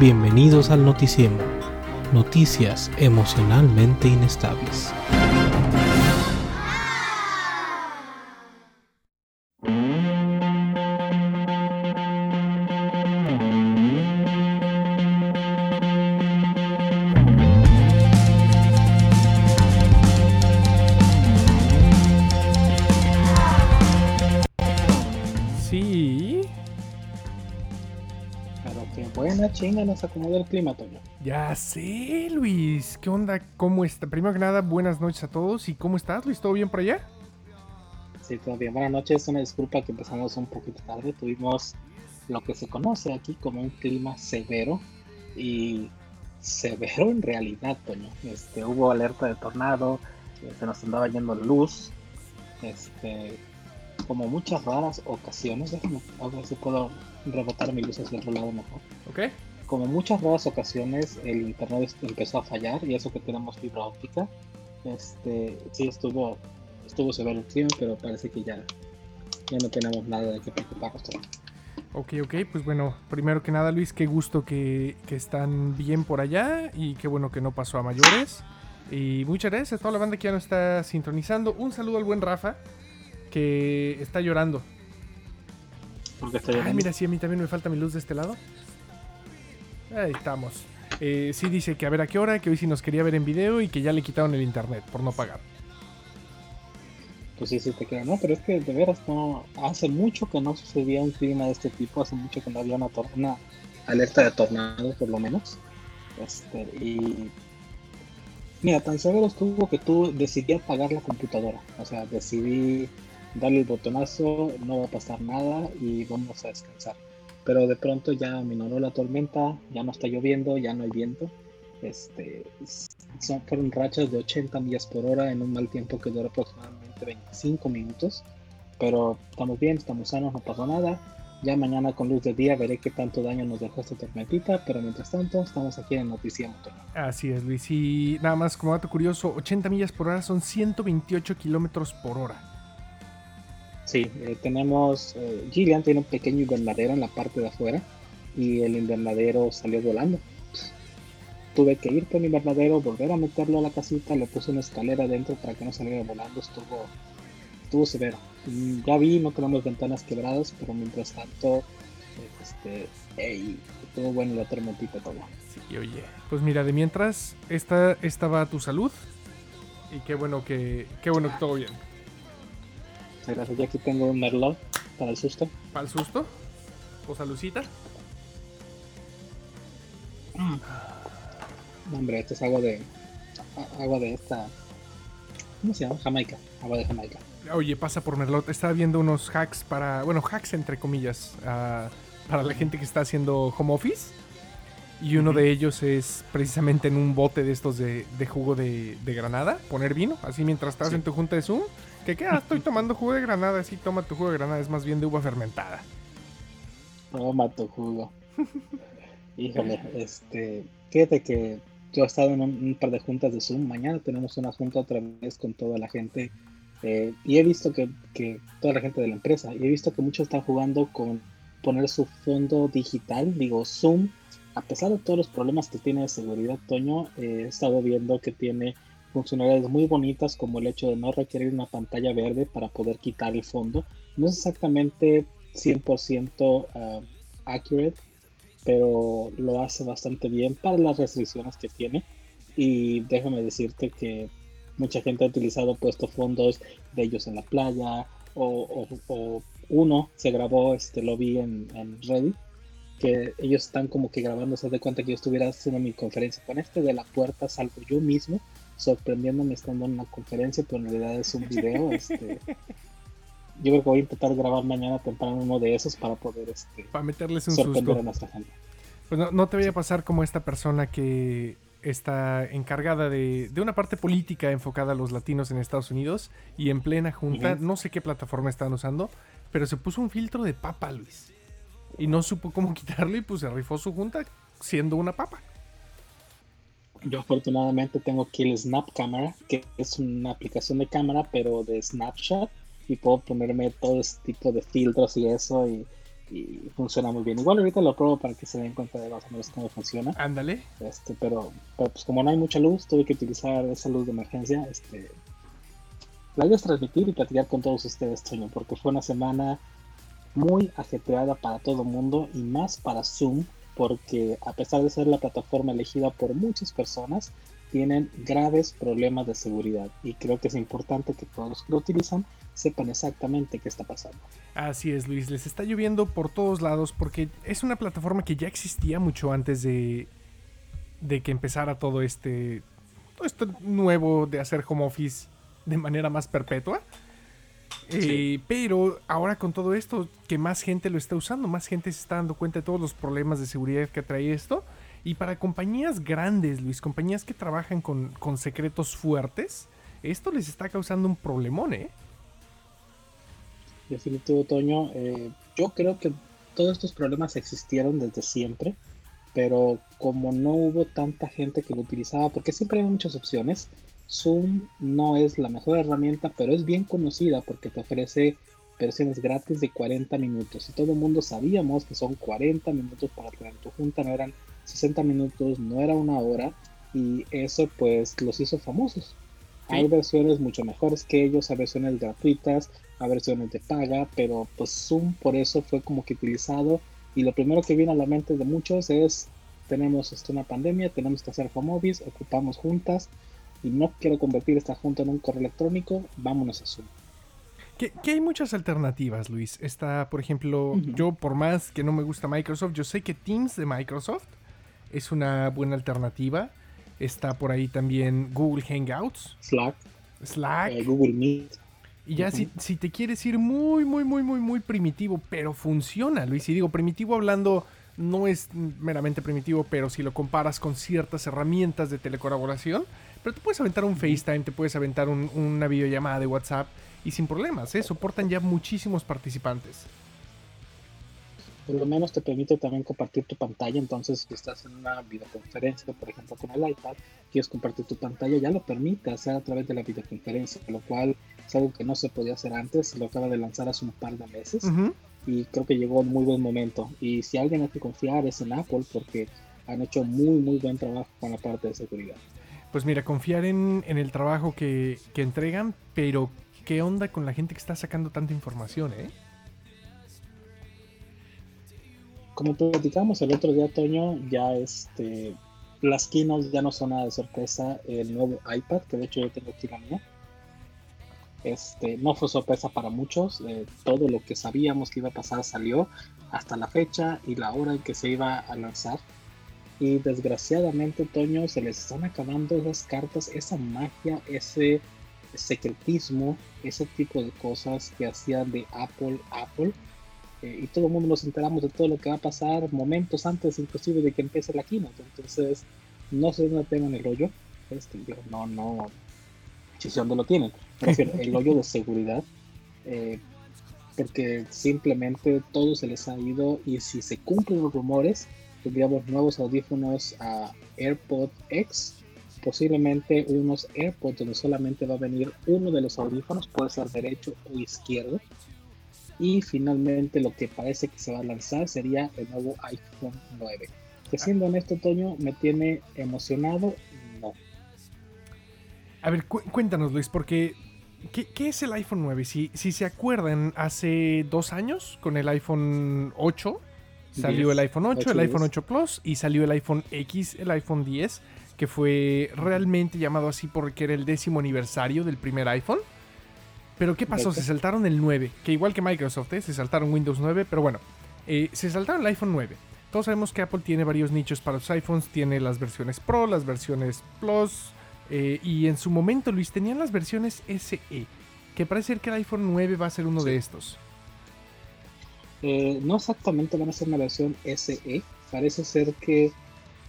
Bienvenidos al Noticiemo. Noticias emocionalmente inestables. Nos acomoda el clima, Toño. Ya sé, Luis. ¿Qué onda? ¿Cómo está? Primero que nada, buenas noches a todos. ¿Y cómo estás, Luis? ¿Todo bien por allá? Sí, todo bien. Buenas noches. Una disculpa que empezamos un poquito tarde. Tuvimos lo que se conoce aquí como un clima severo. Y severo en realidad, Toño. Este, hubo alerta de tornado. eh, Se nos andaba yendo luz. Este, como muchas raras ocasiones. Déjame a ver si puedo rebotar mi luz hacia el otro lado mejor. ¿Ok? Como muchas raras ocasiones el internet empezó a fallar y eso que tenemos fibra óptica este sí estuvo estuvo severo el clima pero parece que ya ya no tenemos nada de qué preocuparnos. Ok, ok. Pues bueno, primero que nada, Luis, qué gusto que, que están bien por allá y qué bueno que no pasó a mayores. Y muchas gracias a toda la banda que ya nos está sintonizando. Un saludo al buen Rafa, que está llorando. porque Ay, llorando. mira, sí, a mí también me falta mi luz de este lado. Ahí estamos. Eh, sí dice que a ver a qué hora, que hoy sí nos quería ver en video y que ya le quitaron el internet por no pagar. pues sí sí te creo no pero es que de veras no hace mucho que no sucedía un clima de este tipo hace mucho que no había una, una alerta de tornado por lo menos este y mira tan severo estuvo que tú decidí apagar la computadora o sea decidí darle el botonazo no va a pasar nada y vamos a descansar pero de pronto ya minoró la tormenta ya no está lloviendo ya no hay viento este son, fueron rachas de 80 millas por hora en un mal tiempo que duró aproximadamente 25 minutos. Pero estamos bien, estamos sanos, no pasó nada. Ya mañana con luz de día veré qué tanto daño nos dejó esta tormentita. Pero mientras tanto, estamos aquí en Noticia Motor. Así es, Luis. Y nada más como dato curioso, 80 millas por hora son 128 kilómetros por hora. Sí, eh, tenemos. eh, Gillian tiene un pequeño invernadero en la parte de afuera. Y el invernadero salió volando. Tuve que ir por mi invernadero, volver a meterlo a la casita. Le puse una escalera adentro para que no saliera volando. Estuvo, estuvo severo. Mm, Ya vi, no tenemos ventanas quebradas, pero mientras tanto, este, ey, estuvo bueno la tormentita todo. Sí, oye. Pues mira, de mientras, esta, esta va a tu salud. Y qué bueno que, qué bueno que todo bien. Gracias, ya aquí tengo un merlot para el susto. ¿Para el susto? ¿O salucita? No, hombre, esta es agua de, agua de esta, ¿cómo se llama? Jamaica, agua de Jamaica. Oye, pasa por Merlot. Estaba viendo unos hacks para. Bueno, hacks entre comillas. ah, para la gente que está haciendo home office. Y uno de ellos es precisamente en un bote de estos de, de jugo de, de granada. Poner vino. Así mientras estás Sí. en tu junta de Zoom. Que qué, ah, estoy tomando jugo de granada. Sí, toma tu jugo de granada. Es más bien de uva fermentada. Toma tu jugo. Híjole, este, fíjate que yo he estado en un, par de juntas de Zoom. Mañana tenemos una junta otra vez con toda la gente. eh, y he visto que, que toda la gente de la empresa, y he visto que muchos están jugando con poner su fondo digital. Digo, Zoom, a pesar de todos los problemas que tiene de seguridad, Toño, eh, he estado viendo que tiene funcionalidades muy bonitas como el hecho de no requerir una pantalla verde para poder quitar el fondo. No es exactamente 100% ah, accurate, pero lo hace bastante bien para las restricciones que tiene. Y déjame decirte que mucha gente ha utilizado, puesto fondos de ellos en la playa, o, o- o uno se grabó, este, lo vi en, en Reddit, que ellos están como que grabando, se de cuenta que yo estuviera haciendo mi conferencia con este de la puerta, salgo yo mismo, sorprendiéndome estando en una conferencia, pero en realidad es un video, este, yo creo que voy a intentar grabar mañana temprano uno de esos para poder este, Para meterles un sorprender susto. a nuestra gente. Pues no, no te vaya a pasar como esta persona que está encargada de, de una parte política enfocada a los latinos en Estados Unidos y en plena junta, no sé qué plataforma están usando, pero se puso un filtro de papa, Luis. Y no supo cómo quitarlo y pues se rifó su junta siendo una papa. Yo afortunadamente tengo aquí el Snap Camera, que es una aplicación de cámara, pero de Snapchat. Y puedo ponerme todo este tipo de filtros y eso. Y, y funciona muy bien. Igual ahorita lo pruebo para que se den cuenta de más o menos cómo funciona. Ándale. Este, pero, pero, pues como no hay mucha luz, tuve que utilizar esa luz de emergencia. Este, la idea es transmitir y platicar con todos ustedes, Toño, porque fue una semana muy ajetreada para todo el mundo y más para Zoom, porque a pesar de ser la plataforma elegida por muchas personas, tienen graves problemas de seguridad y creo que es importante que todos los que lo utilizan sepan exactamente qué está pasando. Así es, Luis, les está lloviendo por todos lados porque es una plataforma que ya existía mucho antes de, de que empezara todo este, todo esto nuevo de hacer home office de manera más perpetua. Sí. Eh, pero ahora con todo esto, que más gente lo está usando, más gente se está dando cuenta de todos los problemas de seguridad que trae esto. Y para compañías grandes, Luis, compañías que trabajan con, con secretos fuertes, esto les está causando un problemón, ¿eh? Definitivo, Toño. Eh, yo creo que todos estos problemas existieron desde siempre, pero como no hubo tanta gente que lo utilizaba, porque siempre hay muchas opciones, Zoom no es la mejor herramienta, pero es bien conocida porque te ofrece versiones gratis de 40 minutos. Y todo el mundo sabíamos que son 40 minutos para tener tu junta, no eran 60 minutos, no era una hora. Y eso pues los hizo famosos. Sí. Hay versiones mucho mejores que ellos, hay versiones gratuitas, hay versiones de paga, pero pues Zoom por eso fue como que utilizado. Y lo primero que viene a la mente de muchos es, tenemos esto, una pandemia, tenemos que hacer home office, ocupamos juntas y no quiero convertir esta junta en un correo electrónico, vámonos a Zoom. Que, que hay muchas alternativas, Luis. Está, por ejemplo, uh -huh. yo por más que no me gusta Microsoft, yo sé que Teams de Microsoft es una buena alternativa. Está por ahí también Google Hangouts. Slack. Slack. Eh, Google Meet. Y ya uh -huh. si, si, te quieres ir muy, muy, muy, muy, muy primitivo, pero funciona, Luis. Y digo, primitivo hablando, no es meramente primitivo, pero si lo comparas con ciertas herramientas de telecolaboración, pero te puedes aventar un FaceTime, te puedes aventar un, una videollamada de WhatsApp y sin problemas, ¿eh? soportan ya muchísimos participantes. Por lo menos te permite también compartir tu pantalla, entonces si estás en una videoconferencia, por ejemplo con el iPad, quieres compartir tu pantalla, ya lo permite hacer a través de la videoconferencia, lo cual es algo que no se podía hacer antes, lo acaba de lanzar hace un par de meses. Uh -huh. Y creo que llegó en muy buen momento. Y si alguien hay que confiar es en Apple porque han hecho muy muy buen trabajo con la parte de seguridad. Pues mira, confiar en, el trabajo que, que, entregan, pero ¿qué onda con la gente que está sacando tanta información, eh? Como platicamos el otro día, Toño, ya este, las keynotes ya no son nada de sorpresa. El nuevo iPad, que de hecho yo tengo aquí la mía, este, no fue sorpresa para muchos. Eh, todo lo que sabíamos que iba a pasar salió hasta la fecha y la hora en que se iba a lanzar. Y desgraciadamente, Toño, se les están acabando esas cartas, esa magia, ese secretismo, ese tipo de cosas que hacían de Apple, Apple. Eh, y todo el mundo nos enteramos de todo lo que va a pasar momentos antes, inclusive de que empiece la keynote. Entonces, no sé dónde tengan el hoyo. Este, digo, no, no, si dónde lo tienen. Prefiero el hoyo de seguridad. Eh, porque simplemente todo se les ha ido y si se cumplen los rumores, tendríamos nuevos audífonos a AirPod X, posiblemente unos AirPods donde solamente va a venir uno de los audífonos, puede ser derecho o izquierdo. Y finalmente lo que parece que se va a lanzar sería el nuevo iPhone 9. Que siendo honesto, Toño, me tiene emocionado, no. A ver, cu cuéntanos, Luis, porque ¿qué, ¿qué, es el iPhone 9? Si, si se acuerdan, hace dos años con el iPhone 8 Salió 10, el iPhone 8, 8, el iPhone 8 Plus y salió el iPhone X, el iPhone 10, que fue realmente llamado así porque era el décimo aniversario del primer iPhone. Pero ¿qué pasó? Se saltaron el 9, que igual que Microsoft, ¿eh? se saltaron Windows 9, pero bueno, eh, se saltaron el iPhone 9. Todos sabemos que Apple tiene varios nichos para los iPhones, tiene las versiones Pro, las versiones Plus, eh, y en su momento, Luis, tenían las versiones SE, que parece ser que el iPhone 9 va a ser uno sí. de estos. Eh, no exactamente van a ser una versión SE, parece ser que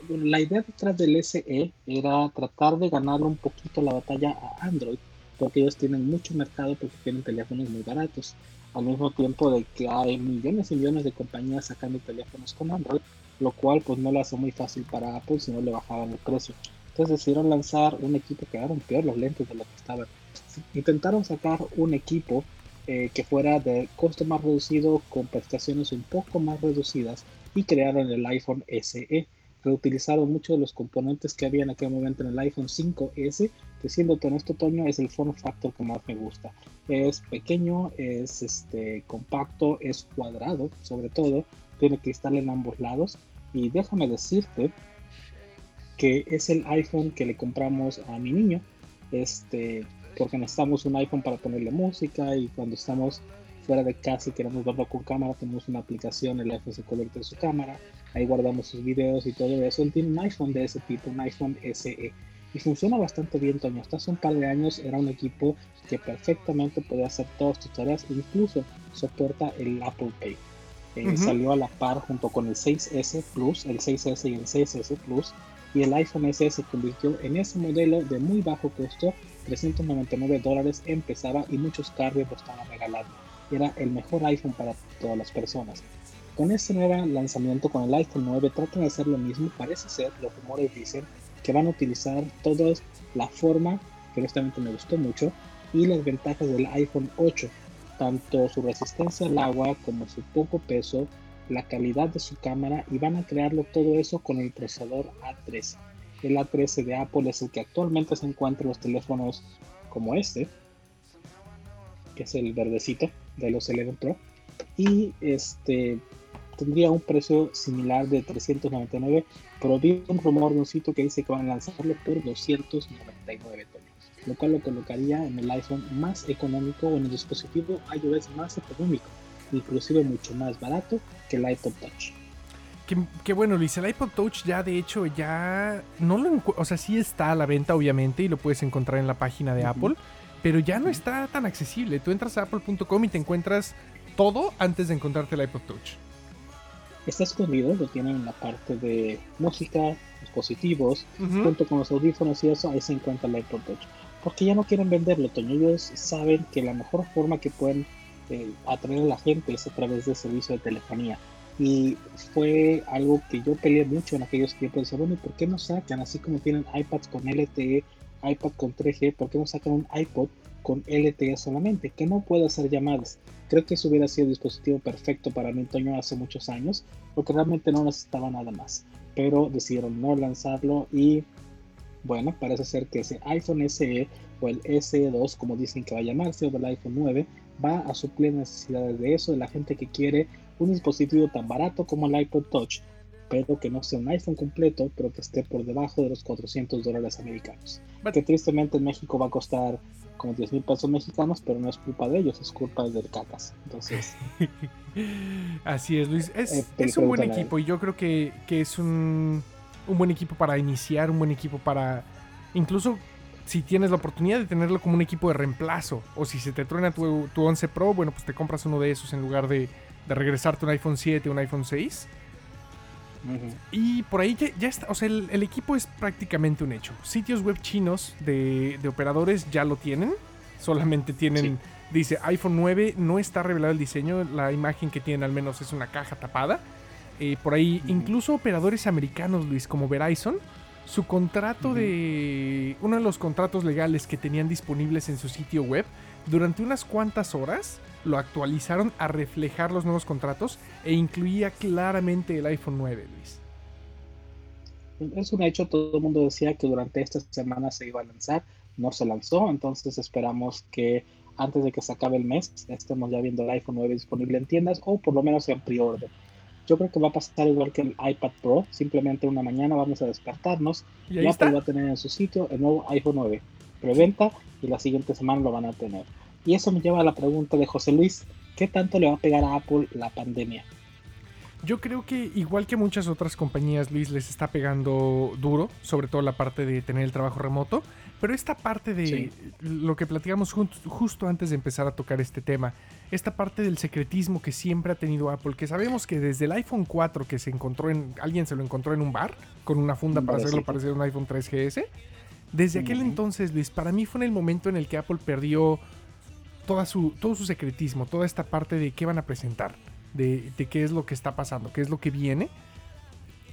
la idea detrás del SE era tratar de ganar un poquito la batalla a Android, porque ellos tienen mucho mercado porque tienen teléfonos muy baratos. al mismo tiempo de que hay millones y millones de compañías sacando teléfonos con Android, lo cual pues no lo hace muy fácil para Apple si no le bajaban el precio. Entonces decidieron lanzar un equipo que quedaron peor los lentes de lo que estaban. Intentaron sacar un equipo eh, que fuera de costo más reducido con prestaciones un poco más reducidas y crearon el iPhone SE. Reutilizaron muchos de los componentes que había en aquel momento en el iPhone 5S, que siendo honesto, Toño, es el form factor que más me gusta. Es pequeño, es este, compacto, es cuadrado, sobre todo, tiene cristal en ambos lados. Y déjame decirte que es el iPhone que le compramos a mi niño, este, porque necesitamos un iPhone para ponerle música y cuando estamos fuera de casa y queremos verlo con cámara, tenemos una aplicación, el iPhone se conecta en su cámara, ahí guardamos sus videos y todo eso. Él tiene un iPhone de ese tipo, un iPhone SE. Y funciona bastante bien, Toño. Hasta hace un par de años era un equipo que perfectamente podía hacer todas tus tareas, incluso soporta el Apple Pay. Eh, salió a la par junto con el 6S Plus, el 6S y el 6S Plus, y el iPhone SE se convirtió en ese modelo de muy bajo costo, 399 dólares empezaba y muchos carriers lo estaban regalando. Era el mejor iPhone para todas las personas. Con este nuevo lanzamiento con el iPhone 9 tratan de hacer lo mismo, parece ser, los rumores dicen que van a utilizar toda la forma, que honestamente me gustó mucho, y las ventajas del iPhone 8, tanto su resistencia al agua como su poco peso, la calidad de su cámara y van a crearlo todo eso con el procesador A13. El A13 de Apple es el que actualmente se encuentra en los teléfonos como este, que es el verdecito de los 11 Pro, y este tendría un precio similar de 399, pero vi un rumor de un sitio que dice que van a lanzarlo por 299 dólares, lo cual lo colocaría en el iPhone más económico o en el dispositivo iOS más económico inclusive mucho más barato que el iPod Touch. Qué, bueno, Luis, el iPod Touch ya de hecho ya no lo o sea, sí está a la venta obviamente y lo puedes encontrar en la página de Apple, pero ya no está tan accesible. Tú entras a apple.com y te encuentras todo antes de encontrarte el iPod Touch. Está escondido, lo tienen en la parte de música, dispositivos, junto con los audífonos y eso, ahí se encuentra el iPod Touch. Porque ya no quieren venderlo, Toño. Ellos saben que la mejor forma que pueden este, atraer a la gente es a través del servicio de telefonía. Y fue algo que yo peleé mucho en aquellos tiempos. Decía, bueno, ¿y por qué no sacan, así como tienen iPads con LTE, iPad con 3G, por qué no sacan un iPod con LTE solamente, que no puede hacer llamadas? Creo que eso hubiera sido el dispositivo perfecto para mi Toño hace muchos años, porque realmente no necesitaba nada más. Pero decidieron no lanzarlo y bueno, parece ser que ese iPhone SE o el SE2, como dicen que va a llamarse, o el iPhone 9, va a suplir necesidades de eso, de la gente que quiere un dispositivo tan barato como el iPod Touch, pero que no sea un iPhone completo, pero que esté por debajo de los 400 dólares americanos. Que tristemente en México va a costar como 10 mil pesos mexicanos, pero no es culpa de ellos, es culpa del cacas. Entonces. Así es, Luis. Es, eh, un buen equipo y yo creo que, que es un, un buen equipo para iniciar, un buen equipo para incluso si tienes la oportunidad de tenerlo como un equipo de reemplazo, o si se te truena tu, 11 Pro, bueno, pues te compras uno de esos en lugar de, de regresarte un iPhone 7 o un iPhone 6. Y por ahí ya, está, o sea, el, equipo es prácticamente un hecho. Sitios web chinos de, operadores ya lo tienen, solamente tienen, dice iPhone 9, no está revelado el diseño, la imagen que tienen al menos es una caja tapada. Eh, por ahí, incluso operadores americanos, Luis, como Verizon, su contrato de... Uno de los contratos legales que tenían disponibles en su sitio web, durante unas cuantas horas lo actualizaron a reflejar los nuevos contratos e incluía claramente el iPhone 9, Luis. Es un hecho, todo el mundo decía que durante esta semana se iba a lanzar, no se lanzó, entonces esperamos que antes de que se acabe el mes estemos ya viendo el iPhone 9 disponible en tiendas o por lo menos en pre-order. Yo creo que va a pasar igual que el iPad Pro. Simplemente una mañana vamos a despertarnos y, Apple va a tener en su sitio el nuevo iPhone 9 preventa y la siguiente semana lo van a tener. Y eso me lleva a la pregunta de José Luis, ¿qué tanto le va a pegar a Apple la pandemia? Yo creo que igual que muchas otras compañías, Luis, les está pegando duro, sobre todo la parte de tener el trabajo remoto, pero esta parte de lo que platicamos justo antes de empezar a tocar este tema, esta parte del secretismo que siempre ha tenido Apple, que sabemos que desde el iPhone 4 que se encontró en, alguien se lo encontró en un bar con una funda para hacerlo parecer un iPhone 3GS, desde aquel entonces, Luis, para mí fue en el momento en el que Apple perdió toda su, todo su secretismo, toda esta parte de qué van a presentar, de, qué es lo que está pasando, qué es lo que viene.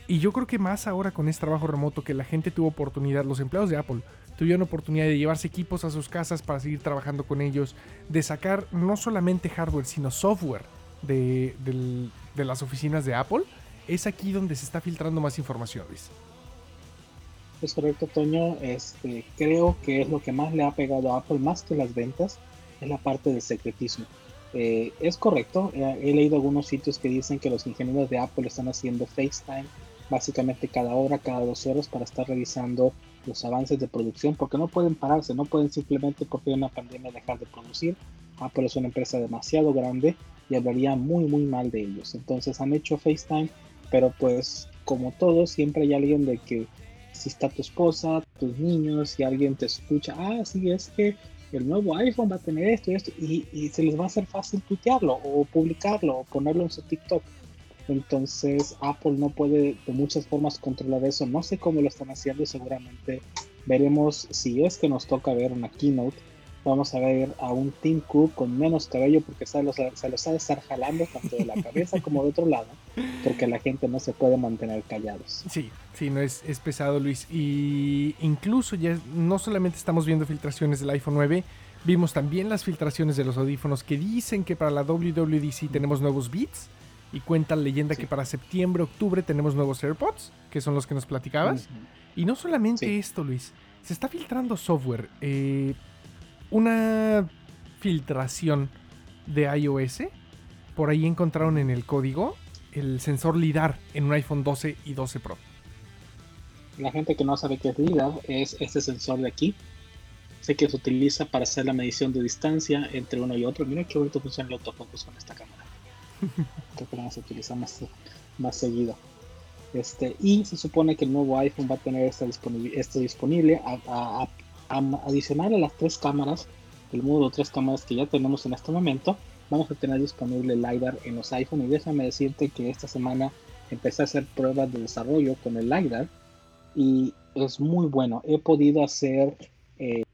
Y yo creo que más ahora con este trabajo remoto que la gente tuvo oportunidad, los empleados de Apple tuvieron oportunidad de llevarse equipos a sus casas para seguir trabajando con ellos, de sacar no solamente hardware, sino software de las oficinas de Apple, es aquí donde se está filtrando más información, Luis. Es correcto, Toño. Este, creo que es lo que más le ha pegado a Apple, más que las ventas, es la parte del secretismo. Eh, es correcto, eh, he leído algunos sitios que dicen que los ingenieros de Apple están haciendo FaceTime básicamente cada hora, cada dos horas para estar revisando los avances de producción, porque no pueden pararse, no pueden simplemente porque hay una pandemia dejar de producir. Apple es una empresa demasiado grande y hablaría muy muy mal de ellos. Entonces han hecho FaceTime, pero pues como todo, siempre hay alguien de que si está tu esposa, tus niños, si alguien te escucha, ah, sí, es que el nuevo iPhone va a tener esto y esto, y, y se les va a hacer fácil tuitearlo o publicarlo o ponerlo en su TikTok. Entonces Apple no puede de muchas formas controlar eso. No sé cómo lo están haciendo seguramente veremos si es que nos toca ver una keynote. Vamos a ver a un Tim Cook con menos cabello porque se los, se los ha de estar jalando tanto de la cabeza como de otro lado porque la gente no se puede mantener callados. Sí, sí, no es, es pesado, Luis. Y incluso ya no solamente estamos viendo filtraciones del iPhone 9, vimos también las filtraciones de los audífonos que dicen que para la WWDC tenemos nuevos Beats. Y cuenta la leyenda Sí. que para septiembre, octubre tenemos nuevos AirPods, que son los que nos platicabas. Y no solamente Sí. esto, Luis. Se está filtrando software. eh, una filtración de iOS. Por ahí encontraron en el código el sensor LIDAR en un iPhone 12 y 12 Pro. La gente que no sabe qué es LIDAR es este sensor de aquí. Sé que se utiliza para hacer la medición de distancia entre uno y otro. Mira qué bonito funciona el autofocus con esta cámara. Creo que la vamos a utilizar más, más seguido. Este, y se supone que el nuevo iPhone va a tener esto disponible, esto disponible a- a- adicional a las tres cámaras, el modo tres cámaras que ya tenemos en este momento. Vamos a tener disponible LiDAR en los iPhone y déjame decirte que esta semana empecé a hacer pruebas de desarrollo con el LiDAR y es muy bueno. He podido hacer eh,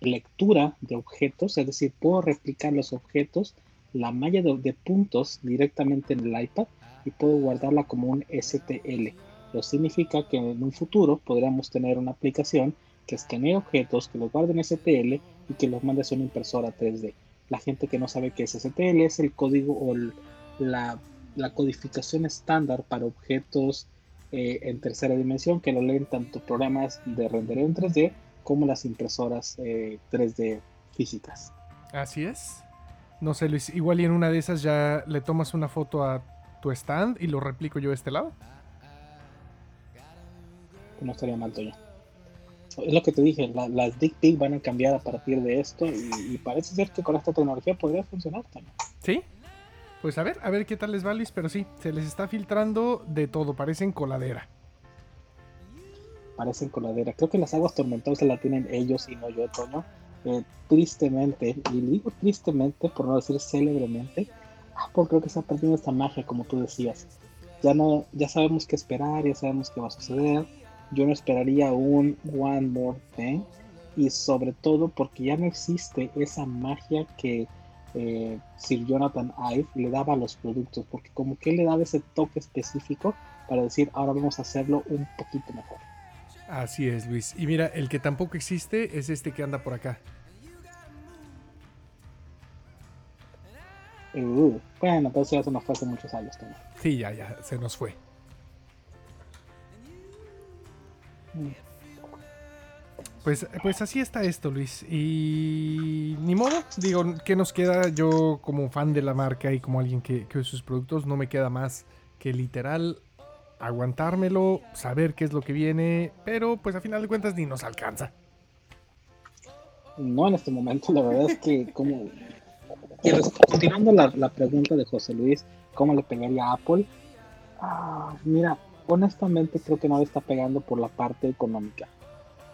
lectura de objetos, es decir, puedo replicar los objetos, la malla de, de puntos directamente en el iPad y puedo guardarla como un STL. Lo significa que en un futuro podríamos tener una aplicación que escanee objetos, que los guarde en STL y que los mande a una impresora 3D. La gente que no sabe qué es STL es el código o el- la, la codificación estándar para objetos eh, en tercera dimensión que lo leen tanto programas de rendereo en 3D como las impresoras eh, 3D físicas. Así es. No sé, Luis, igual y en una de esas ya le tomas una foto a tu stand y lo replico yo de este lado. No estaría mal, Toño. Es lo que te dije, la- las Dick Pic van a cambiar a partir de esto y, y parece ser que con esta tecnología podría funcionar, Toño. ¿Sí? Pues a ver, a ver qué tal les va, Luis, pero sí, se les está filtrando de todo, parecen coladera. Parecen coladera. Creo que las aguas tormentosas la tienen ellos y no yo, Toño. Eh, tristemente, y digo tristemente, por no decir célebremente, Apple creo que está perdiendo esta magia, como tú decías. Ya no, ya sabemos qué esperar, ya sabemos qué va a suceder. Yo no esperaría un One More Thing. Y sobre todo porque ya no existe esa magia que eh, Sir Jonathan Ive le daba a los productos. Porque como que él le daba ese toque específico para decir, ahora vamos a hacerlo un poquito mejor. Así es, Luis. Y mira, el que tampoco existe es este que anda por acá. Uh, bueno, entonces ya se nos fue hace muchos años también. Sí, ya, ya, se nos fue. Pues, pues así está esto, Luis. Y ni modo, digo, ¿qué nos queda? Yo como fan de la marca y como alguien que, que sus productos, no me queda más que literal aguantármelo, saber qué es lo que viene, pero pues a final de cuentas ni nos alcanza. No en este momento, la verdad es que como... y continuando la, la pregunta de José Luis, ¿cómo le pegaría a Apple? Ah, mira, honestamente creo que no le está pegando por la parte económica.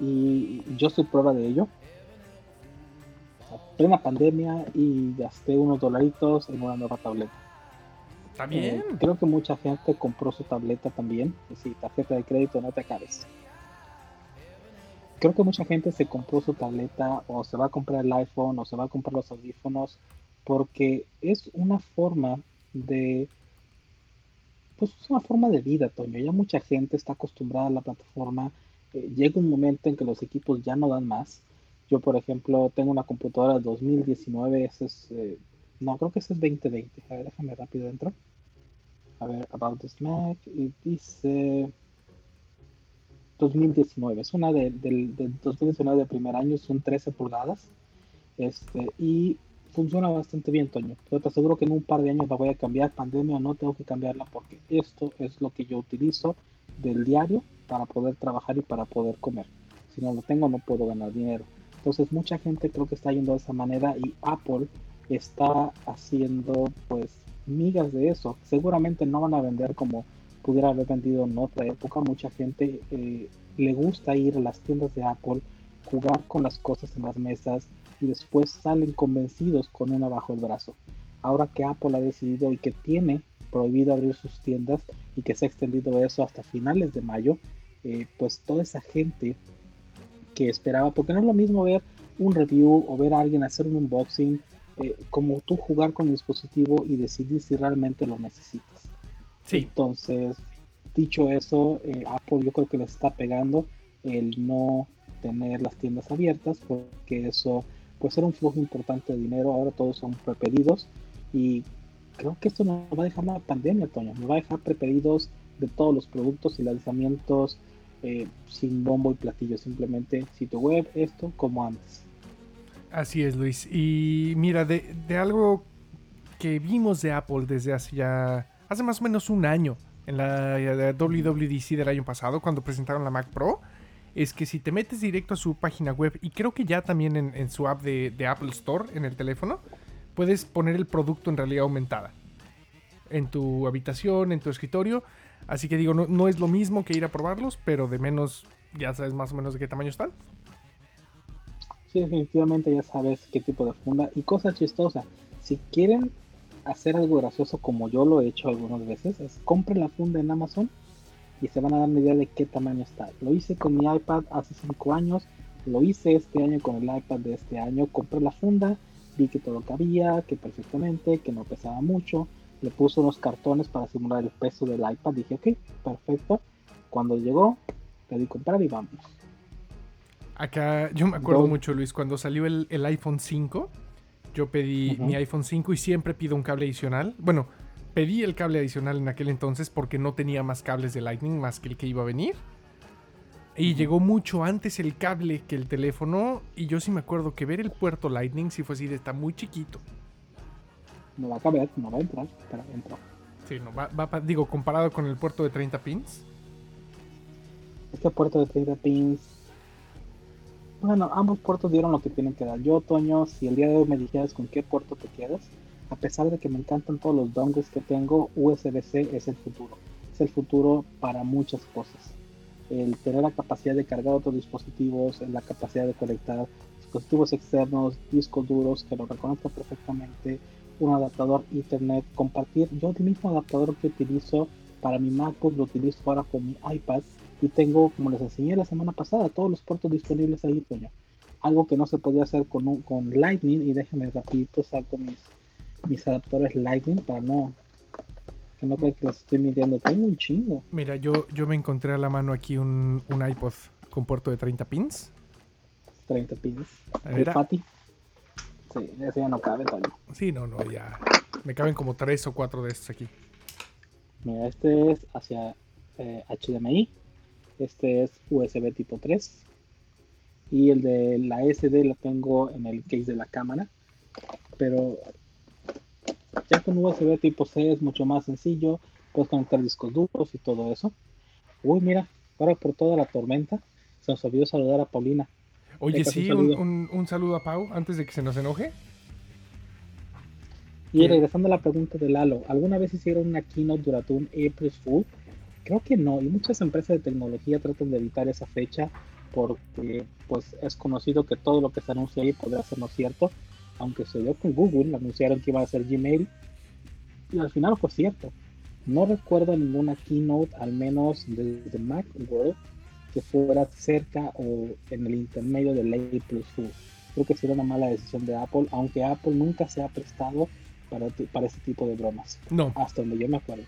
Y yo soy prueba de ello. Plena pandemia y gasté unos dolaritos en una nueva tableta. También. Eh, creo que mucha gente compró su tableta también. Sí, tarjeta de crédito no te acabes. creo que mucha gente se compró su tableta o se va a comprar el iPhone o se va a comprar los audífonos porque es una forma de pues es una forma de vida, Toño. Ya mucha gente está acostumbrada a la plataforma. Eh, llega un momento en que los equipos ya no dan más. Yo, por ejemplo, tengo una computadora 2019, ese es, eh, no, creo que ese es 2020. A ver, déjame rápido dentro. A ver, About this Mac, y dice 2019, es una del de, 2019 de primer año, son 13 pulgadas. Este, y funciona bastante bien, Toño. Pero te aseguro que en un par de años la voy a cambiar. Pandemia no tengo que cambiarla porque esto es lo que yo utilizo del diario para poder trabajar y para poder comer. Si no lo tengo, no puedo ganar dinero. Entonces, mucha gente creo que está yendo de esa manera y Apple está haciendo, pues, migas de eso. Seguramente no van a vender como pudiera haber vendido en otra época. Mucha gente eh, le gusta ir a las tiendas de Apple, jugar con las cosas en las mesas, y después salen convencidos con una bajo el brazo. Ahora que Apple ha decidido y que tiene prohibido abrir sus tiendas y que se ha extendido eso hasta finales de mayo, eh, pues toda esa gente que esperaba, porque no es lo mismo ver un review o ver a alguien hacer un unboxing, eh, como tú jugar con el dispositivo y decidir si realmente lo necesitas. Sí. Entonces, dicho eso, eh, Apple yo creo que le está pegando el no tener las tiendas abiertas, porque eso pues era un flujo importante de dinero, ahora todos son prepedidos y creo que esto nos va a dejar la pandemia, Toño, nos va a dejar prepedidos de todos los productos y lanzamientos eh, sin bombo y platillo, simplemente sitio web, esto como antes. Así es, Luis. Y mira, de, de algo que vimos de Apple desde hace ya, hace más o menos un año, en la WWDC del año pasado, cuando presentaron la Mac Pro, es que si te metes directo a su página web y creo que ya también en, su app de, Apple Store en el teléfono, puedes poner el producto en realidad aumentada en tu habitación, en tu escritorio. Así que digo, no, no, es lo mismo que ir a probarlos, pero de menos ya sabes más o menos de qué tamaño están. Sí, definitivamente ya sabes qué tipo de funda. Y cosa chistosa, si quieren hacer algo gracioso como yo lo he hecho algunas veces, es compren la funda en Amazon y se van a dar una idea de qué tamaño está. Lo hice con mi iPad hace 5 años, lo hice este año con el iPad de este año, compré la funda, vi que todo cabía, que perfectamente, que no pesaba mucho, le puse unos cartones para simular el peso del iPad, dije ok, perfecto. Cuando llegó, le di comprar y vamos. Acá yo me acuerdo mucho, Luis, cuando salió el, iPhone 5, yo pedí mi iPhone 5 y siempre pido un cable adicional. Bueno, pedí el cable adicional en aquel entonces porque no tenía más cables de Lightning más que el que iba a venir. Y llegó mucho antes el cable que el teléfono. Y yo sí me acuerdo que ver el puerto Lightning sí fue así de está muy chiquito. No va a caber, no va a entrar, pero entra. Sí, no, va, va, digo, comparado con el puerto de 30 pins. Este puerto de 30 pins. Bueno, ambos puertos dieron lo que tienen que dar. Yo, Toño, si el día de hoy me dijeras con qué puerto te quedas, a pesar de que me encantan todos los dongles que tengo, USB-C es el futuro. Es el futuro para muchas cosas. El tener la capacidad de cargar otros dispositivos, la capacidad de conectar dispositivos externos, discos duros que lo reconozco perfectamente, un adaptador Ethernet, compartir. Yo el mismo adaptador que utilizo para mi MacBook lo utilizo ahora con mi iPad y tengo, como les enseñé la semana pasada, todos los puertos disponibles ahí, Algo que no se podía hacer con, con Lightning y déjenme rapidito saco mis mis adaptadores Lightning para no que no crean que los estoy midiendo. Tengo un chingo. Mira, yo, yo me encontré a la mano aquí un, un iPod con puerto de 30 pins. 30 pins. ¿El Pati? Sí, ese ya no cabe también. Sí, no, no, ya. Me caben como 3 o 4 de estos aquí. Mira, este es hacia HDMI. Eh, este es USB tipo 3. Y el de la SD lo tengo en el case de la cámara. Pero ya con USB tipo C es mucho más sencillo, puedes conectar discos duros y todo eso. Uy, mira, ahora por toda la tormenta, se nos olvidó saludar a Paulina. Oye, sí, un, saludo a Pau antes de que se nos enoje. Y regresando a la pregunta de Lalo, ¿alguna vez hicieron una keynote durante un April Fool? Creo que no, y muchas empresas de tecnología tratan de evitar esa fecha porque pues es conocido que todo lo que se anuncia ahí podría ser no cierto aunque se dio con Google, anunciaron que iba a ser Gmail, y al final fue cierto. No recuerdo ninguna keynote, al menos desde Macworld, que que fuera cerca o en el intermedio del A Full. Creo que sería una mala decisión de Apple, aunque Apple nunca se ha prestado para, para ese tipo de bromas. No. Hasta donde yo me acuerdo.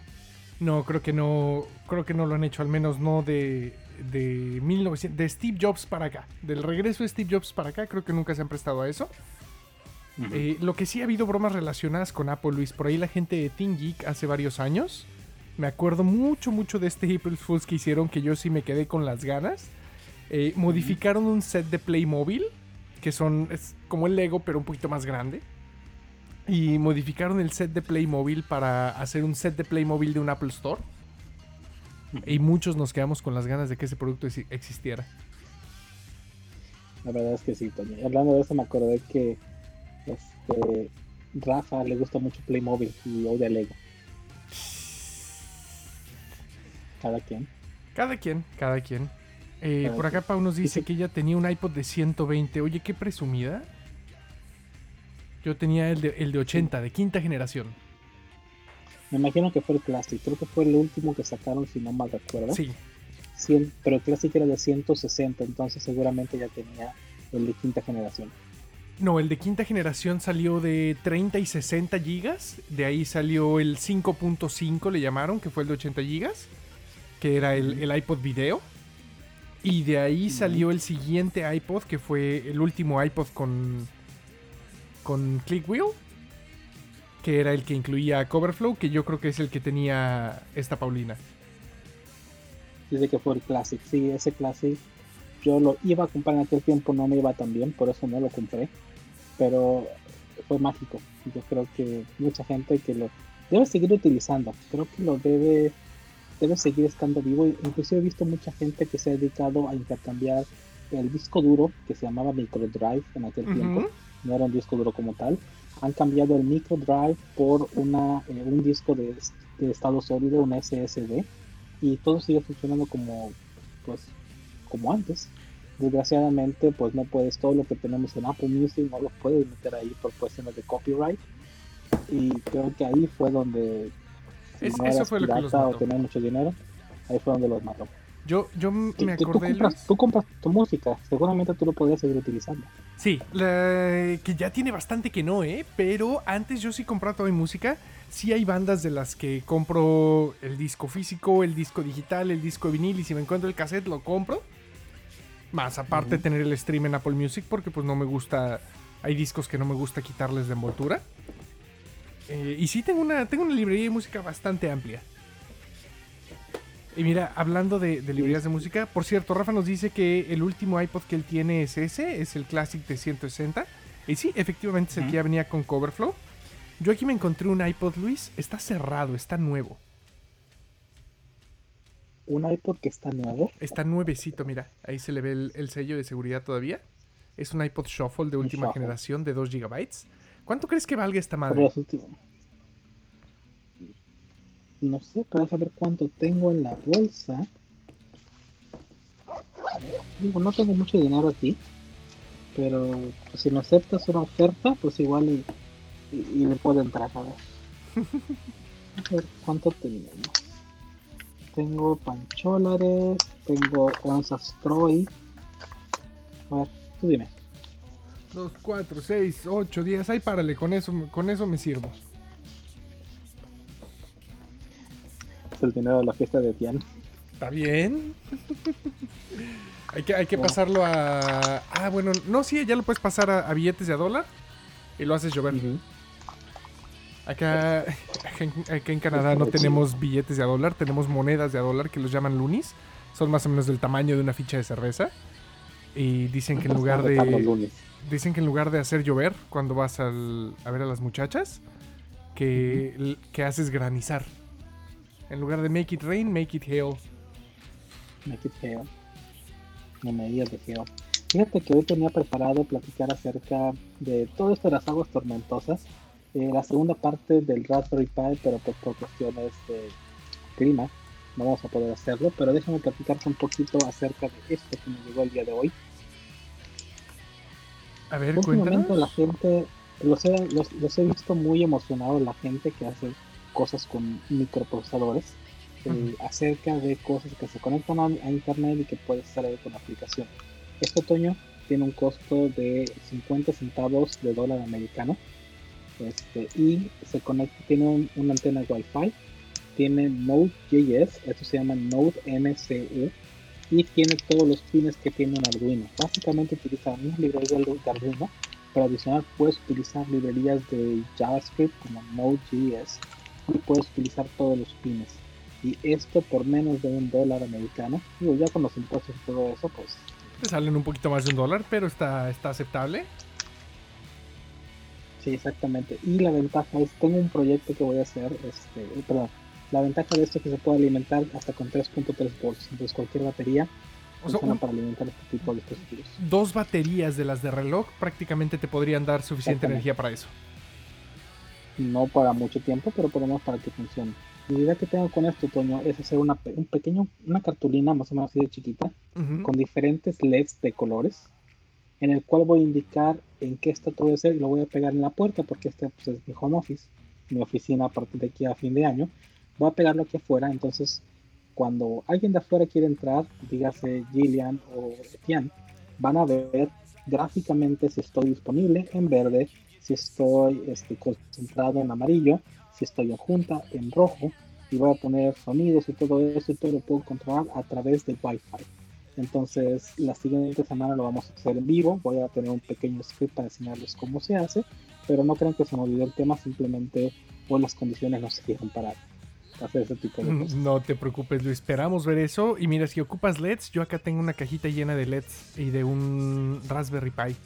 No, creo que no, creo que no lo han hecho, al menos no de, de 1900, de Steve Jobs para acá. Del regreso de Steve Jobs para acá, creo que nunca se han prestado a eso. Eh, lo que sí ha habido bromas relacionadas con Apple, Luis. Por ahí la gente de Team Geek hace varios años. Me acuerdo mucho, mucho de este April Fools que hicieron que yo sí me quedé con las ganas. Eh, modificaron un set de Playmobil, que son es como el Lego, pero un poquito más grande. Y modificaron el set de Playmobil para hacer un set de Playmobil de un Apple Store. Y muchos nos quedamos con las ganas de que ese producto existiera. La verdad es que sí, Tony. Hablando de eso, me acordé que este, Rafa le gusta mucho Playmobil y odia Lego. Cada quien. Cada quien, cada quien. Eh, por acá Pau nos dice que ella tenía un iPod de 120. Oye, qué presumida. Yo tenía el de, el de 80, de quinta generación. Me imagino que fue el Classic. Creo que fue el último que sacaron, si no mal recuerdo. Sí. pero el Classic era de 160, entonces seguramente ya tenía el de quinta generación. No, el de quinta generación salió de 30 y 60 gigas. De ahí salió el 5.5, le llamaron, que fue el de 80 gigas. Que era el, iPod video. Y de ahí salió el siguiente iPod, que fue el último iPod con, con Click Wheel. Que era el que incluía Coverflow, que yo creo que es el que tenía esta Paulina. Dice que fue el Classic. Sí, ese Classic yo lo iba a comprar en aquel tiempo, no me iba tan bien, por eso no lo compré pero fue mágico. Yo creo que mucha gente que lo debe seguir utilizando, creo que lo debe, debe seguir estando vivo. Inclusive he visto mucha gente que se ha dedicado a intercambiar el disco duro que se llamaba micro drive en aquel tiempo, no era un disco duro como tal. Han cambiado el micro drive por una, eh, un disco de, de estado sólido, un SSD, y todo sigue funcionando como, pues, como antes desgraciadamente pues no puedes todo lo que tenemos en Apple Music no lo puedes meter ahí por cuestiones de copyright y creo que ahí fue donde si es, no eso fue lo que los mató. o tener mucho dinero ahí fue donde los mató yo, yo me acordé. Tú compras, tú compras, tu música, seguramente tú lo podrías seguir utilizando. Sí, que ya tiene bastante que no, ¿eh? Pero antes yo sí compraba toda mi música. Sí hay bandas de las que compro el disco físico, el disco digital, el disco vinil y si me encuentro el cassette lo compro. Más aparte de tener el stream en Apple Music porque pues no me gusta, hay discos que no me gusta quitarles de envoltura. Eh, y sí tengo una, tengo una librería de música bastante amplia. Y mira, hablando de, librerías de música, por cierto, Rafa nos dice que el último iPod que él tiene es ese, es el Classic de 160. Y sí, efectivamente es el que ya venía con Coverflow. Yo aquí me encontré un iPod, Luis, está cerrado, está nuevo un iPod que está nuevo. Está nuevecito, mira. Ahí se le ve el, sello de seguridad todavía. Es un iPod Shuffle de última generación de 2 GB. ¿Cuánto crees que valga esta madre? No sé, para saber cuánto tengo en la bolsa. Digo, no tengo mucho dinero aquí. Pero pues, si me aceptas una oferta, pues igual y, y, le puedo entrar a ver. A ver cuánto tenemos tengo pancholares, tengo onzas Troy. A ver, tú dime. 2, 4, 6, 8, 10. Ahí párale, con eso, con eso me sirvo. Es el dinero de la fiesta de Tian. Está bien. hay que, hay que pasarlo a. Ah, bueno, no, sí, ya lo puedes pasar a, billetes de a dólar y lo haces llover. Acá, en Canadá no tenemos billetes de a dólar, tenemos monedas de a dólar que los llaman lunis. Son más o menos del tamaño de una ficha de cerveza. Y dicen que en lugar de. Dicen que en lugar de hacer llover cuando vas a ver a las muchachas, que, que haces granizar. En lugar de make it rain, make it hail. Make it hail. No me digas de hail. Fíjate que hoy tenía preparado platicar acerca de todo esto de las aguas tormentosas eh, la segunda parte del Raspberry Pi, pero pues por cuestiones de clima no vamos a poder hacerlo. Pero déjame platicarte un poquito acerca de esto que me llegó el día de hoy. A ver, Últimamente la gente, los he, los, he visto muy emocionados la gente que hace cosas con microprocesadores. eh, acerca de cosas que se conectan a, a internet y que puedes hacer ahí con la aplicación. Este otoño tiene un costo de 50 centavos de dólar americano este, y se conecta, tiene un- una antena Wi-Fi, tiene Node.js, esto se llama Node MCU y tiene todos los pines que tiene un Arduino. Básicamente utiliza las librerías de Arduino, pero adicional puedes utilizar librerías de JavaScript como Node.js y puedes utilizar todos los pines. Y esto por menos de un dólar americano. Digo, ya con los impuestos y todo eso, pues Te salen un poquito más de un dólar, pero está, está aceptable. Sí, exactamente. Y la ventaja es, tengo un proyecto que voy a hacer, este, perdón, la ventaja de esto es que se puede alimentar hasta con 3.3 volts. Entonces cualquier batería O sea, funciona un- para alimentar este tipo de dispositivos. dos baterías de las de reloj prácticamente te podrían dar suficiente energía para eso. No para mucho tiempo, pero por lo menos para que funcione. La idea que tengo con esto, Toño, es hacer una, un pequeño, una cartulina más o menos así de chiquita, con diferentes LEDs de colores, en el cual voy a indicar en qué estatua voy a hacer y lo voy a pegar en la puerta, porque este pues, es mi home office, mi oficina a partir de aquí a fin de año. Voy a pegarlo aquí afuera, entonces cuando alguien de afuera quiere entrar, dígase Gillian o Etienne, van a ver gráficamente si estoy disponible en verde, si estoy este, concentrado en amarillo, si estoy en junta en rojo, y voy a poner sonidos y todo eso, y todo lo puedo controlar a través de Wi-Fi. Entonces, la siguiente semana lo vamos a hacer en vivo. Voy a tener un pequeño script para enseñarles cómo se hace, pero no crean que se me olvidó el tema, simplemente pues las condiciones no se dieron para hacer ese tipo de cosas. No te preocupes, Luis. Esperamos ver eso. Y mira, si ocupas LEDs, yo acá tengo una cajita llena de LEDs y de un Raspberry Pi.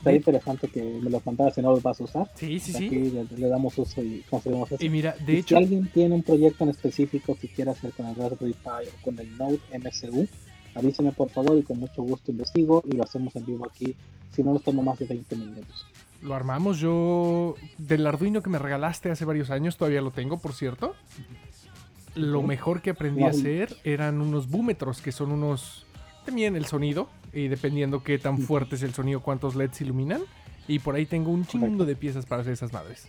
Está interesante que me los mandaras si no los vas a usar. Sí, sí, Aquí sí. le, le damos uso y conseguimos eso. Y mira, Y de hecho, si alguien tiene un proyecto en específico que quiera hacer con el Raspberry Pi o con el Node MCU, avíseme por favor y con mucho gusto investigo y lo hacemos en vivo aquí. Si no nos toma más de 20 minutos. lo armamos. Yo, del Arduino que me regalaste hace varios años, todavía lo tengo, por cierto. Lo mejor que aprendí a hacer eran unos búmetros, que son unos. También el sonido, y dependiendo qué tan fuerte es el sonido, cuántos LEDs iluminan. Y por ahí tengo un chingo de piezas para hacer esas madres.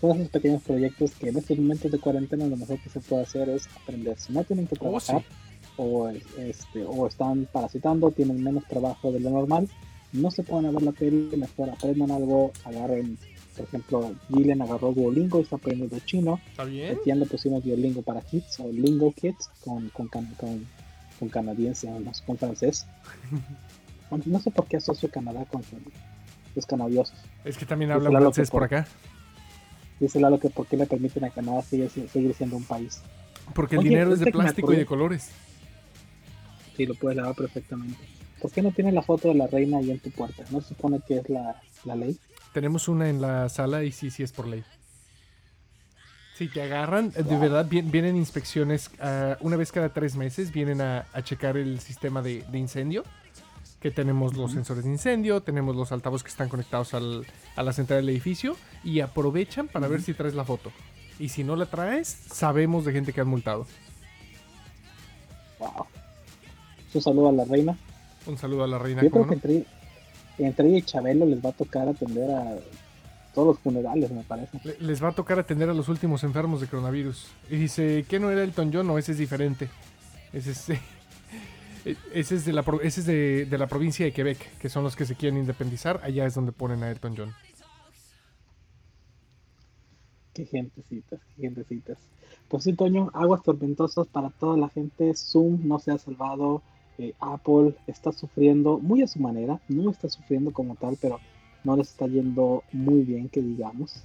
Todos esos pequeños proyectos que en estos momentos de cuarentena lo mejor que se puede hacer es aprender. Si no tienen que Oh, sí. trabajar o, este, o están parasitando, tienen menos trabajo de lo normal, no se pueden a ver la tele, mejor aprendan algo, agarren, por ejemplo, Gillian agarró Duolingo y está aprendiendo chino. ¿Está bien? Etienne le pusimos Duolingo para Kids o Lingo Kids con, con, con, con canadiense, sé, con francés. Bueno, no sé por qué asocio Canadá con los canadiosos. Es que también hablan francés por por- acá. Dice Lalo que por qué le permiten a Canadá seguir, seguir siendo un país. Porque el Oye, dinero es de me plástico y de colores. Sí, lo puedes lavar perfectamente. ¿Por qué no tienes la foto de la reina ahí en tu puerta? ¿No se supone que es la, la ley? Tenemos una en la sala y sí, sí es por ley. Si te agarran, eh, de verdad vien- vienen inspecciones ah, una vez cada tres meses, vienen a, a checar el sistema de, de incendio. Que tenemos los sensores de incendio, tenemos los altavoces que están conectados al- a la central del edificio y aprovechan para ver Ujú. si traes la foto. Y si no la traes, sabemos de gente que han multado. Wow. Un saludo a la reina. Un saludo a la reina. Yo ¿cómo creo que no? entre, entre ella y Chabelo les va a tocar atender a todos los funerales, me parece. Le- Les va a tocar atender a los últimos enfermos de coronavirus. Y dice, ¿qué no era Elton John? No, ese es diferente. Ese es, ese es, de, la, pro- ese es de, de la provincia de Quebec, que son los que se quieren independizar. Allá es donde ponen a Elton John. Qué gentecitas, qué gentecitas. Pues sí, Toño, aguas tormentosas para toda la gente. Zoom no se ha salvado. eh, Apple está sufriendo muy a su manera. No está sufriendo como tal, pero no les está yendo muy bien, que digamos.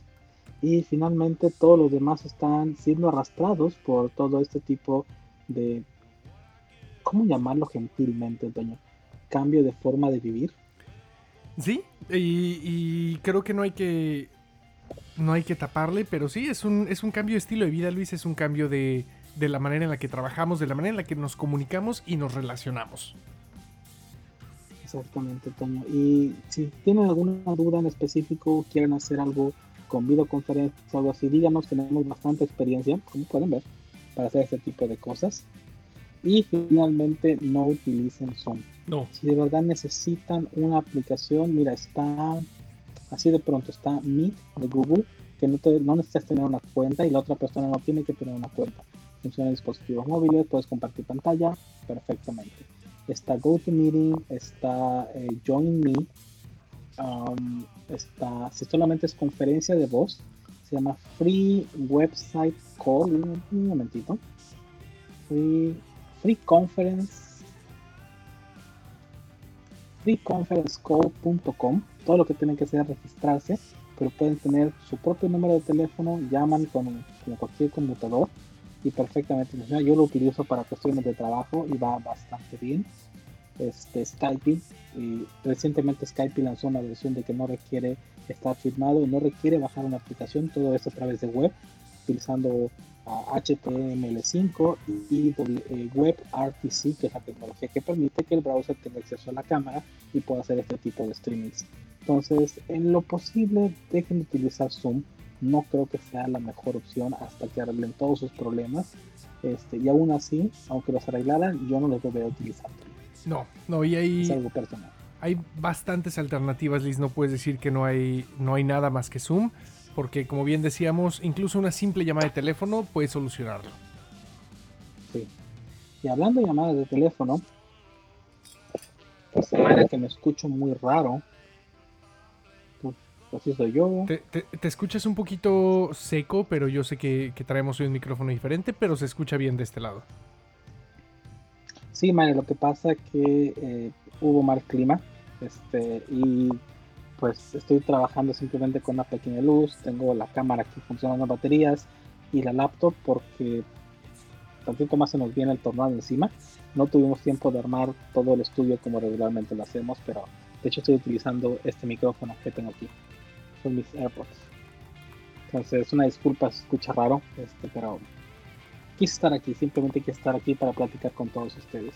Y finalmente todos los demás están siendo arrastrados por todo este tipo de... ¿Cómo llamarlo gentilmente, Toño? Cambio de forma de vivir. Sí, y, y creo que no hay que no hay que taparle, pero sí, es un, es un cambio de estilo de vida, Luis, es un cambio de, de la manera en la que trabajamos, de la manera en la que nos comunicamos y nos relacionamos. Exactamente, Toño. Y si tienen alguna duda en específico, quieren hacer algo con videoconferencias o algo así, díganos, tenemos bastante experiencia, como pueden ver, para hacer este tipo de cosas. Y finalmente, no utilicen Zoom. No, Si de verdad necesitan una aplicación, mira, está Así de pronto está Meet de Google, que no, te, no necesitas tener una cuenta y la otra persona no tiene que tener una cuenta. Funciona en dispositivos móviles, puedes compartir pantalla perfectamente. Está GoToMeeting, está eh, Join Me, um, está, si solamente es conferencia de voz, se llama Free Website Call, un, momentito, Free, free Conference freeconferencecall.com. Todo lo que tienen que hacer es registrarse, pero pueden tener su propio número de teléfono, llaman con, cualquier computador y perfectamente funciona. Yo lo utilizo para cuestiones de trabajo y va bastante bien. Este, Skype, y recientemente Skype lanzó una versión de que no requiere estar firmado, no requiere bajar una aplicación, todo esto a través de web, utilizando HTML5 y eh, WebRTC, que es la tecnología que permite que el browser tenga acceso a la cámara y pueda hacer este tipo de streamings. Entonces, en lo posible, dejen de utilizar Zoom. No creo que sea la mejor opción hasta que arreglen todos sus problemas. Este, y aún así, aunque los arreglaran, yo no los a utilizar. No, no, y hay. Es algo personal. Hay bastantes alternativas, Liz. No puedes decir que no hay, no hay nada más que Zoom porque como bien decíamos, incluso una simple llamada de teléfono puede solucionarlo. Sí. Y hablando de llamadas de teléfono, pues manera que me escucho muy raro. Así soy yo. Te, escuchas un poquito seco, pero yo sé que, traemos un micrófono diferente, pero se escucha bien de este lado. Sí, Mare, lo que pasa es que eh, hubo mal clima este, y pues estoy trabajando simplemente con una pequeña luz, tengo la cámara que funciona las baterías y la laptop porque tantito más se nos viene el tornado encima. No tuvimos tiempo de armar todo el estudio como regularmente lo hacemos, pero de hecho estoy utilizando este micrófono que tengo aquí. Son mis AirPods. Entonces, una disculpa, se escucha raro, este, pero quise estar aquí, simplemente quise estar aquí para platicar con todos ustedes.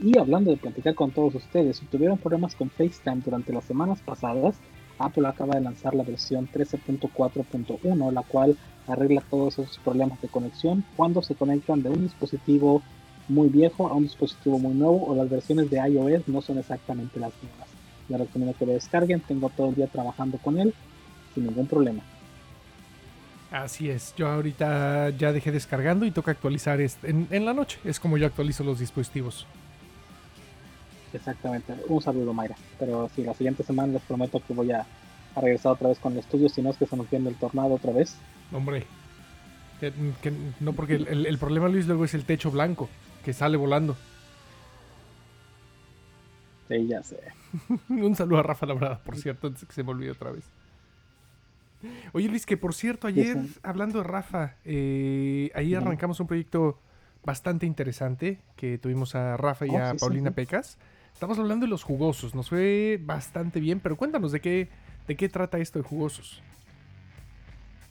Y hablando de platicar con todos ustedes, si tuvieron problemas con FaceTime durante las semanas pasadas, Apple acaba de lanzar la versión 13.4.1, la cual arregla todos esos problemas de conexión cuando se conectan de un dispositivo muy viejo a un dispositivo muy nuevo o las versiones de iOS no son exactamente las mismas. Les recomiendo que lo descarguen, tengo todo el día trabajando con él sin ningún problema. Así es, yo ahorita ya dejé descargando y toca actualizar en, en la noche, es como yo actualizo los dispositivos. Exactamente. Un saludo, Mayra. Pero si la siguiente semana les prometo que voy a, regresar otra vez con el estudio, si no es que se nos viene el tornado otra vez. Hombre, no, porque el, problema, Luis, luego es el techo blanco, que sale volando. Sí, ya sé. Un saludo a Rafa Labrada, por cierto, antes que se me olvide otra vez. Oye, Luis, que por cierto, ayer, hablando de Rafa, eh, ahí arrancamos un proyecto bastante interesante que tuvimos a Rafa y oh, a Paulina Pecas. Estamos hablando de los jugosos, nos fue bastante bien, pero cuéntanos de qué, de qué trata esto de jugosos.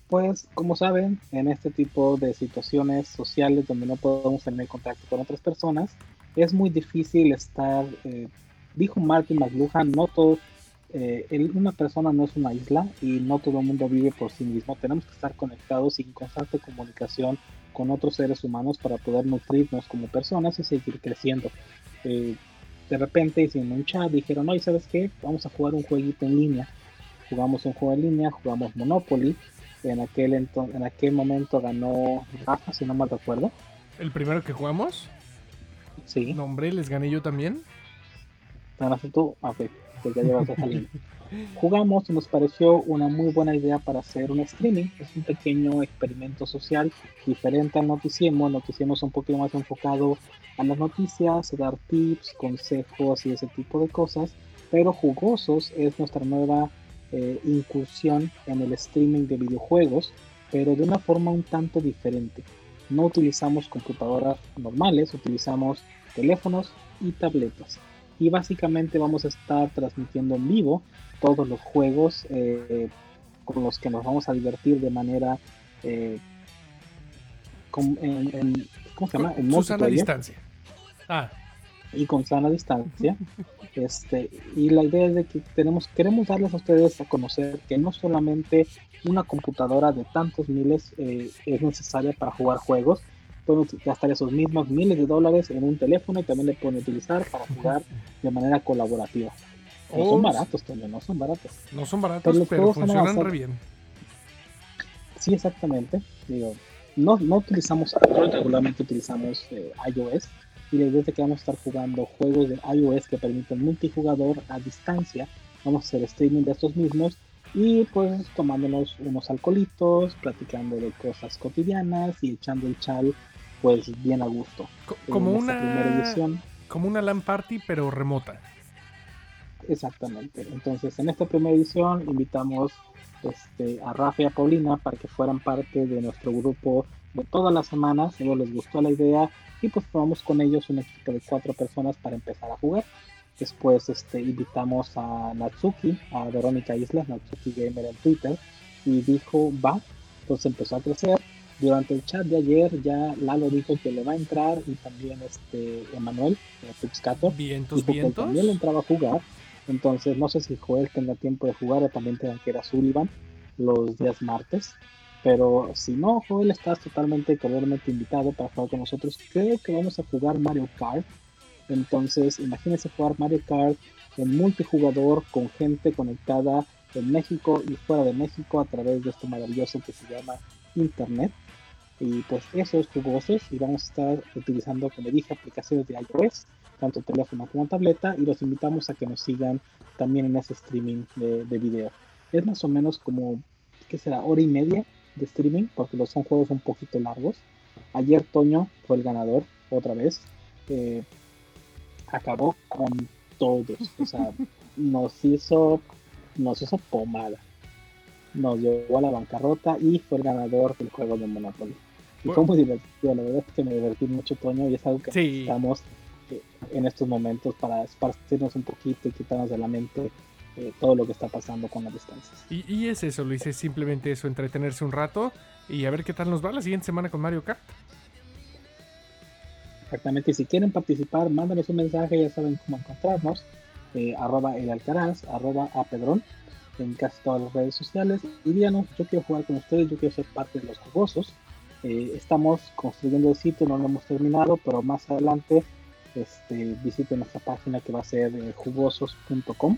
Pues, como saben, en este tipo de situaciones sociales donde no podemos tener contacto con otras personas, es muy difícil estar, eh, dijo Martin McLuhan, no todo, eh, una persona no es una isla y no todo el mundo vive por sí mismo. Tenemos que estar conectados y en constante comunicación con otros seres humanos para poder nutrirnos como personas y seguir creciendo. Eh, de repente en un chat dijeron, oye, ¿sabes qué? Vamos a jugar un jueguito en línea. Jugamos un juego en línea, jugamos Monopoly. En aquel, en aquel momento ganó Rafa, si no mal recuerdo. ¿El primero que jugamos? Sí. nombre ¿les gané yo también? ¿Ganaste tú? Ah, pues ya llevas esa línea. Jugamos y nos pareció una muy buena idea para hacer un streaming. Es un pequeño experimento social diferente al Noticiemo. El Noticiemo es un poquito más enfocado a las noticias, dar tips, consejos y ese tipo de cosas. Pero Jugosos es nuestra nueva eh, incursión en el streaming de videojuegos, pero de una forma un tanto diferente. No utilizamos computadoras normales, utilizamos teléfonos y tabletas y básicamente vamos a estar transmitiendo en vivo todos los juegos eh, con los que nos vamos a divertir de manera eh, con, en, ¿cómo se llama? En sana distancia. Ah. Y con sana distancia. este, y la idea es de que tenemos, queremos darles a ustedes a conocer que no solamente una computadora de tantos miles eh, es necesaria para jugar juegos, pueden gastar esos mismos miles de dólares en un teléfono y también le pueden utilizar para jugar de manera colaborativa. No son baratos, Toño, no son baratos. No son baratos, pero, funcionan re bien. Sí, exactamente. Digo, no, no utilizamos Android, regularmente utilizamos eh, iOS. Y la idea es que vamos a estar jugando juegos de iOS que permiten multijugador a distancia. Vamos a hacer streaming de estos mismos y pues tomándonos unos alcoholitos, platicando de cosas cotidianas y echando el chal pues bien a gusto. como una como una LAN party pero remota. Exactamente. Entonces, en esta primera edición invitamos este, a Rafa y a Paulina para que fueran parte de nuestro grupo de todas las semanas. A ellos les gustó la idea y pues formamos con ellos un equipo de cuatro personas para empezar a jugar. Después este, invitamos a Natsuki, a Verónica Islas, Natsuki Gamer en Twitter, y dijo, va, entonces empezó a crecer durante el chat de ayer ya Lalo dijo que le va a entrar y también este Emanuel, Pixcato, dijo que también le entraba a jugar. Entonces no sé si Joel tenga tiempo de jugar o también tenga que ir a Sullivan los días martes. Pero si no, Joel estás totalmente cordialmente invitado para jugar con nosotros. Creo que vamos a jugar Mario Kart. Entonces imagínense jugar Mario Kart en multijugador con gente conectada en México y fuera de México a través de esto maravilloso que se llama Internet. Y pues eso es jugosos y vamos a estar utilizando, como dije, aplicaciones de iOS, tanto teléfono como tableta, y los invitamos a que nos sigan también en ese streaming de, video. Es más o menos como, ¿qué será? Hora y media de streaming, porque los son juegos un poquito largos. Ayer Toño fue el ganador, otra vez. Eh, acabó con todos. O sea, nos hizo, nos hizo pomada nos llevó a la bancarrota y fue el ganador del juego de Monopoly. Y fue muy divertido, la verdad es que me divertí mucho, Toño, y es algo que necesitamos eh, en estos momentos para esparcirnos un poquito y quitarnos de la mente eh, todo lo que está pasando con las distancias. Y, y, es eso, Luis, es simplemente eso, entretenerse un rato y a ver qué tal nos va la siguiente semana con Mario Kart. Exactamente, y si quieren participar, mándanos un mensaje, ya saben cómo encontrarnos, eh, arroba el alcaraz, arroba a pedrón, en casi todas las redes sociales. Y díganos, yo quiero jugar con ustedes, yo quiero ser parte de los jugosos. Eh, estamos construyendo el sitio, no lo hemos terminado, pero más adelante este, visiten nuestra página que va a ser eh, jugosos.com.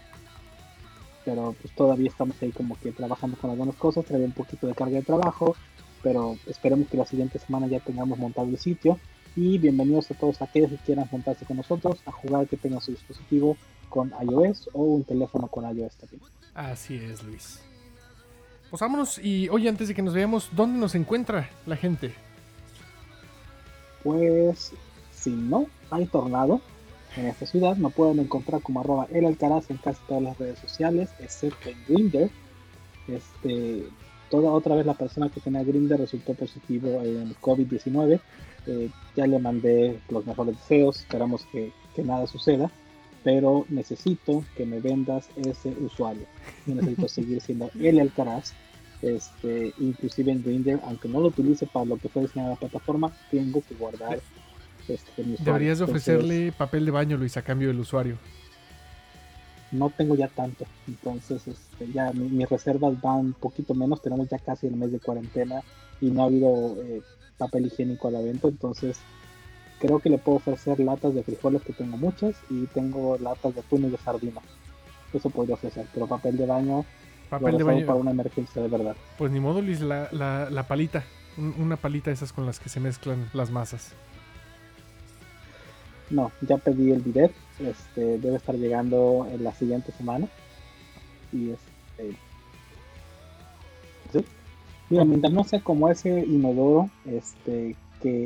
Pero pues todavía estamos ahí como que trabajando con algunas cosas, trae un poquito de carga de trabajo, pero esperemos que la siguiente semana ya tengamos montado el sitio. Y bienvenidos a todos aquellos que quieran juntarse con nosotros a jugar que tengan su dispositivo con iOS o un teléfono con iOS también. Así es, Luis. Pues vámonos y oye, antes de que nos veamos, ¿dónde nos encuentra la gente? Pues si no hay tornado en esta ciudad, me pueden encontrar como arroba el alcaraz en casi todas las redes sociales, excepto en Grinder. Este, toda otra vez la persona que tenía Grinder resultó positivo en COVID-19. Eh, ya le mandé los mejores deseos, esperamos que nada suceda pero necesito que me vendas ese usuario. Yo necesito seguir siendo el Alcaraz. Este, inclusive en Grindr, aunque no lo utilice para lo que fue diseñada la plataforma, tengo que guardar este, mi usuario. Deberías de ofrecerle papel de baño, Luis, a cambio del usuario. No tengo ya tanto, entonces este, ya mis reservas van un poquito menos, tenemos ya casi el mes de cuarentena y no ha habido eh, papel higiénico a la venta, entonces creo que le puedo ofrecer latas de frijoles que tengo muchas y tengo latas de atún y de sardina. Eso podría ofrecer, pero papel de baño, papel de baño para una emergencia de verdad. Pues ni modo, Luis, la, la, palita, una palita esas con las que se mezclan las masas. No, ya pedí el bidet, este, debe estar llegando en la siguiente semana. Y este. ¿sí? Mira, mientras no sea como ese inodoro, este,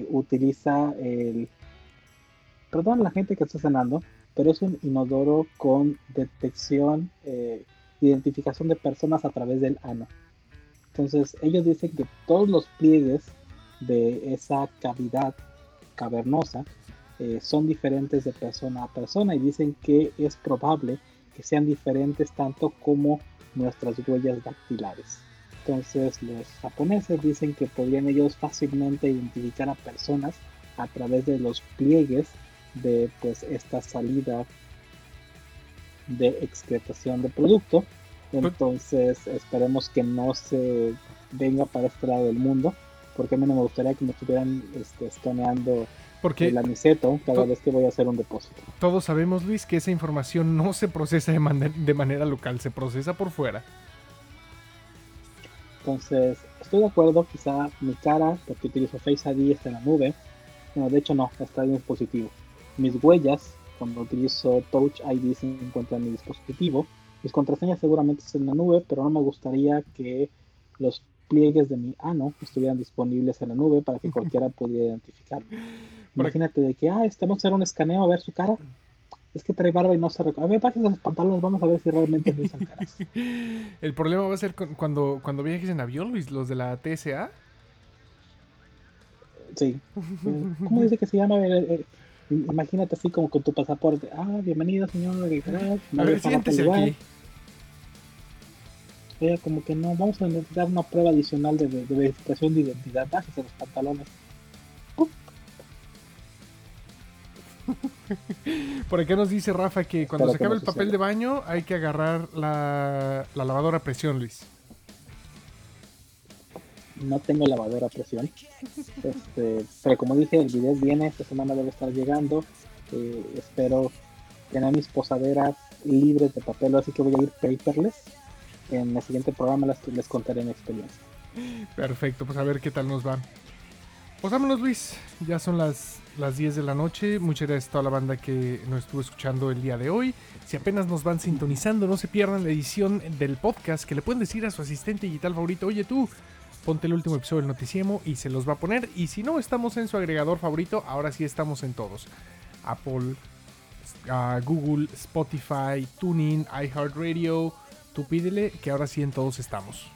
utiliza el... Perdón la gente que está cenando, pero es un inodoro con detección, eh, identificación de personas a través del ano. Entonces ellos dicen que todos los pliegues de esa cavidad cavernosa eh, son diferentes de persona a persona y dicen que es probable que sean diferentes tanto como nuestras huellas dactilares. Entonces los japoneses dicen que podrían ellos fácilmente identificar a personas a través de los pliegues de pues esta salida de excretación de producto. Pues Entonces esperemos que no se venga para este lado del mundo, porque a mí no me gustaría que me estuvieran este, escaneando Porque el aniceto cada vez que voy a hacer un depósito. todos sabemos, Luis, que esa información no se procesa de, man- de manera local, se procesa por fuera. Entonces, estoy de acuerdo, quizá mi cara, porque utilizo Face ID, está en la nube. No, de hecho no, está en mi dispositivo. Mis huellas, cuando utilizo Touch ID, se encuentran en mi dispositivo. Mis contraseñas seguramente están en la nube, pero no me gustaría que los pliegues de mi ano estuvieran disponibles en la nube para que cualquiera pudiera identificar. Por- Imagínate de que, ah, estamos a hacer un escaneo a ver su cara. Es que trae barba y no se reconoce. A ver, bájense los pantalones, vamos a ver si realmente usan caras. El problema va a ser con- cuando, cuando viajes en avión, Luis, los de la TSA. Sí. ¿Cómo dice que se llama? Eh, eh, imagínate así como con tu pasaporte. Ah, bienvenido, señor. A ver, siéntese aquí. Eh, como que no, vamos a necesitar una prueba adicional de verificación de identidad. Bájese los pantalones. Por acá nos dice Rafa que cuando Espero se acabe no el papel suceda. de baño hay que agarrar la, la lavadora a presión, Luis. No tengo lavadora a presión. Este, pero como dije, el video viene, esta semana debe estar llegando. Eh, espero tener mis posaderas libres de papel, así que voy a ir paperless. En el siguiente programa les, les contaré mi experiencia. Perfecto, pues a ver qué tal nos va. Pues vámonos, Luis. Ya son las, las 10 de la noche. Muchas gracias a toda la banda que nos estuvo escuchando el día de hoy. Si apenas nos van sintonizando, no se pierdan la edición del podcast que le pueden decir a su asistente digital favorito, oye tú, ponte el último episodio del Noticiemo y se los va a poner. Y si no estamos en su agregador favorito, ahora sí estamos en todos. Apple, Google, Spotify, TuneIn, iHeartRadio. Tú pídele que ahora sí en todos estamos.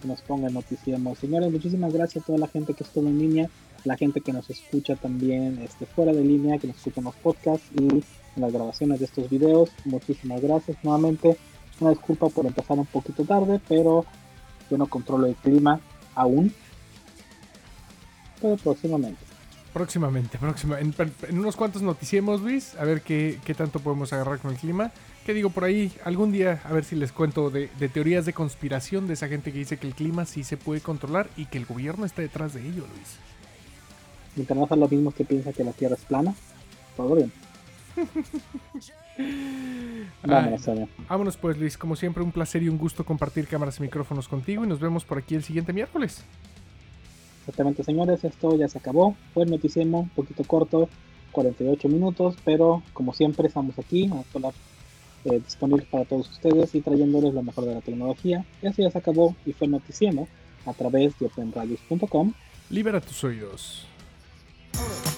que nos pongan noticiemos. Señores, muchísimas gracias a toda la gente que estuvo en línea, la gente que nos escucha también este, fuera de línea, que nos escucha en los podcasts y en las grabaciones de estos videos. Muchísimas gracias nuevamente. Una disculpa por empezar un poquito tarde, pero yo no controlo el clima aún. Pero próximamente. Próximamente, próxima, en, en unos cuantos noticiemos, Luis, a ver qué, qué tanto podemos agarrar con el clima. Que digo por ahí, algún día, a ver si les cuento de, de teorías de conspiración de esa gente que dice que el clima sí se puede controlar y que el gobierno está detrás de ello, Luis. Mientras no sean los mismos que piensan que la Tierra es plana, todo bien. Vámonos. Vámonos pues, Luis, como siempre, un placer y un gusto compartir cámaras y micrófonos contigo y nos vemos por aquí el siguiente miércoles. Exactamente, señores, esto ya se acabó. Fue el noticiemo, un poquito corto, 48 minutos, pero como siempre estamos aquí, a las- eh, disponibles para todos ustedes y trayéndoles lo mejor de la tecnología. Y así ya se acabó y fue el noticiemo a través de openradios.com. Libera tus oídos. Oh.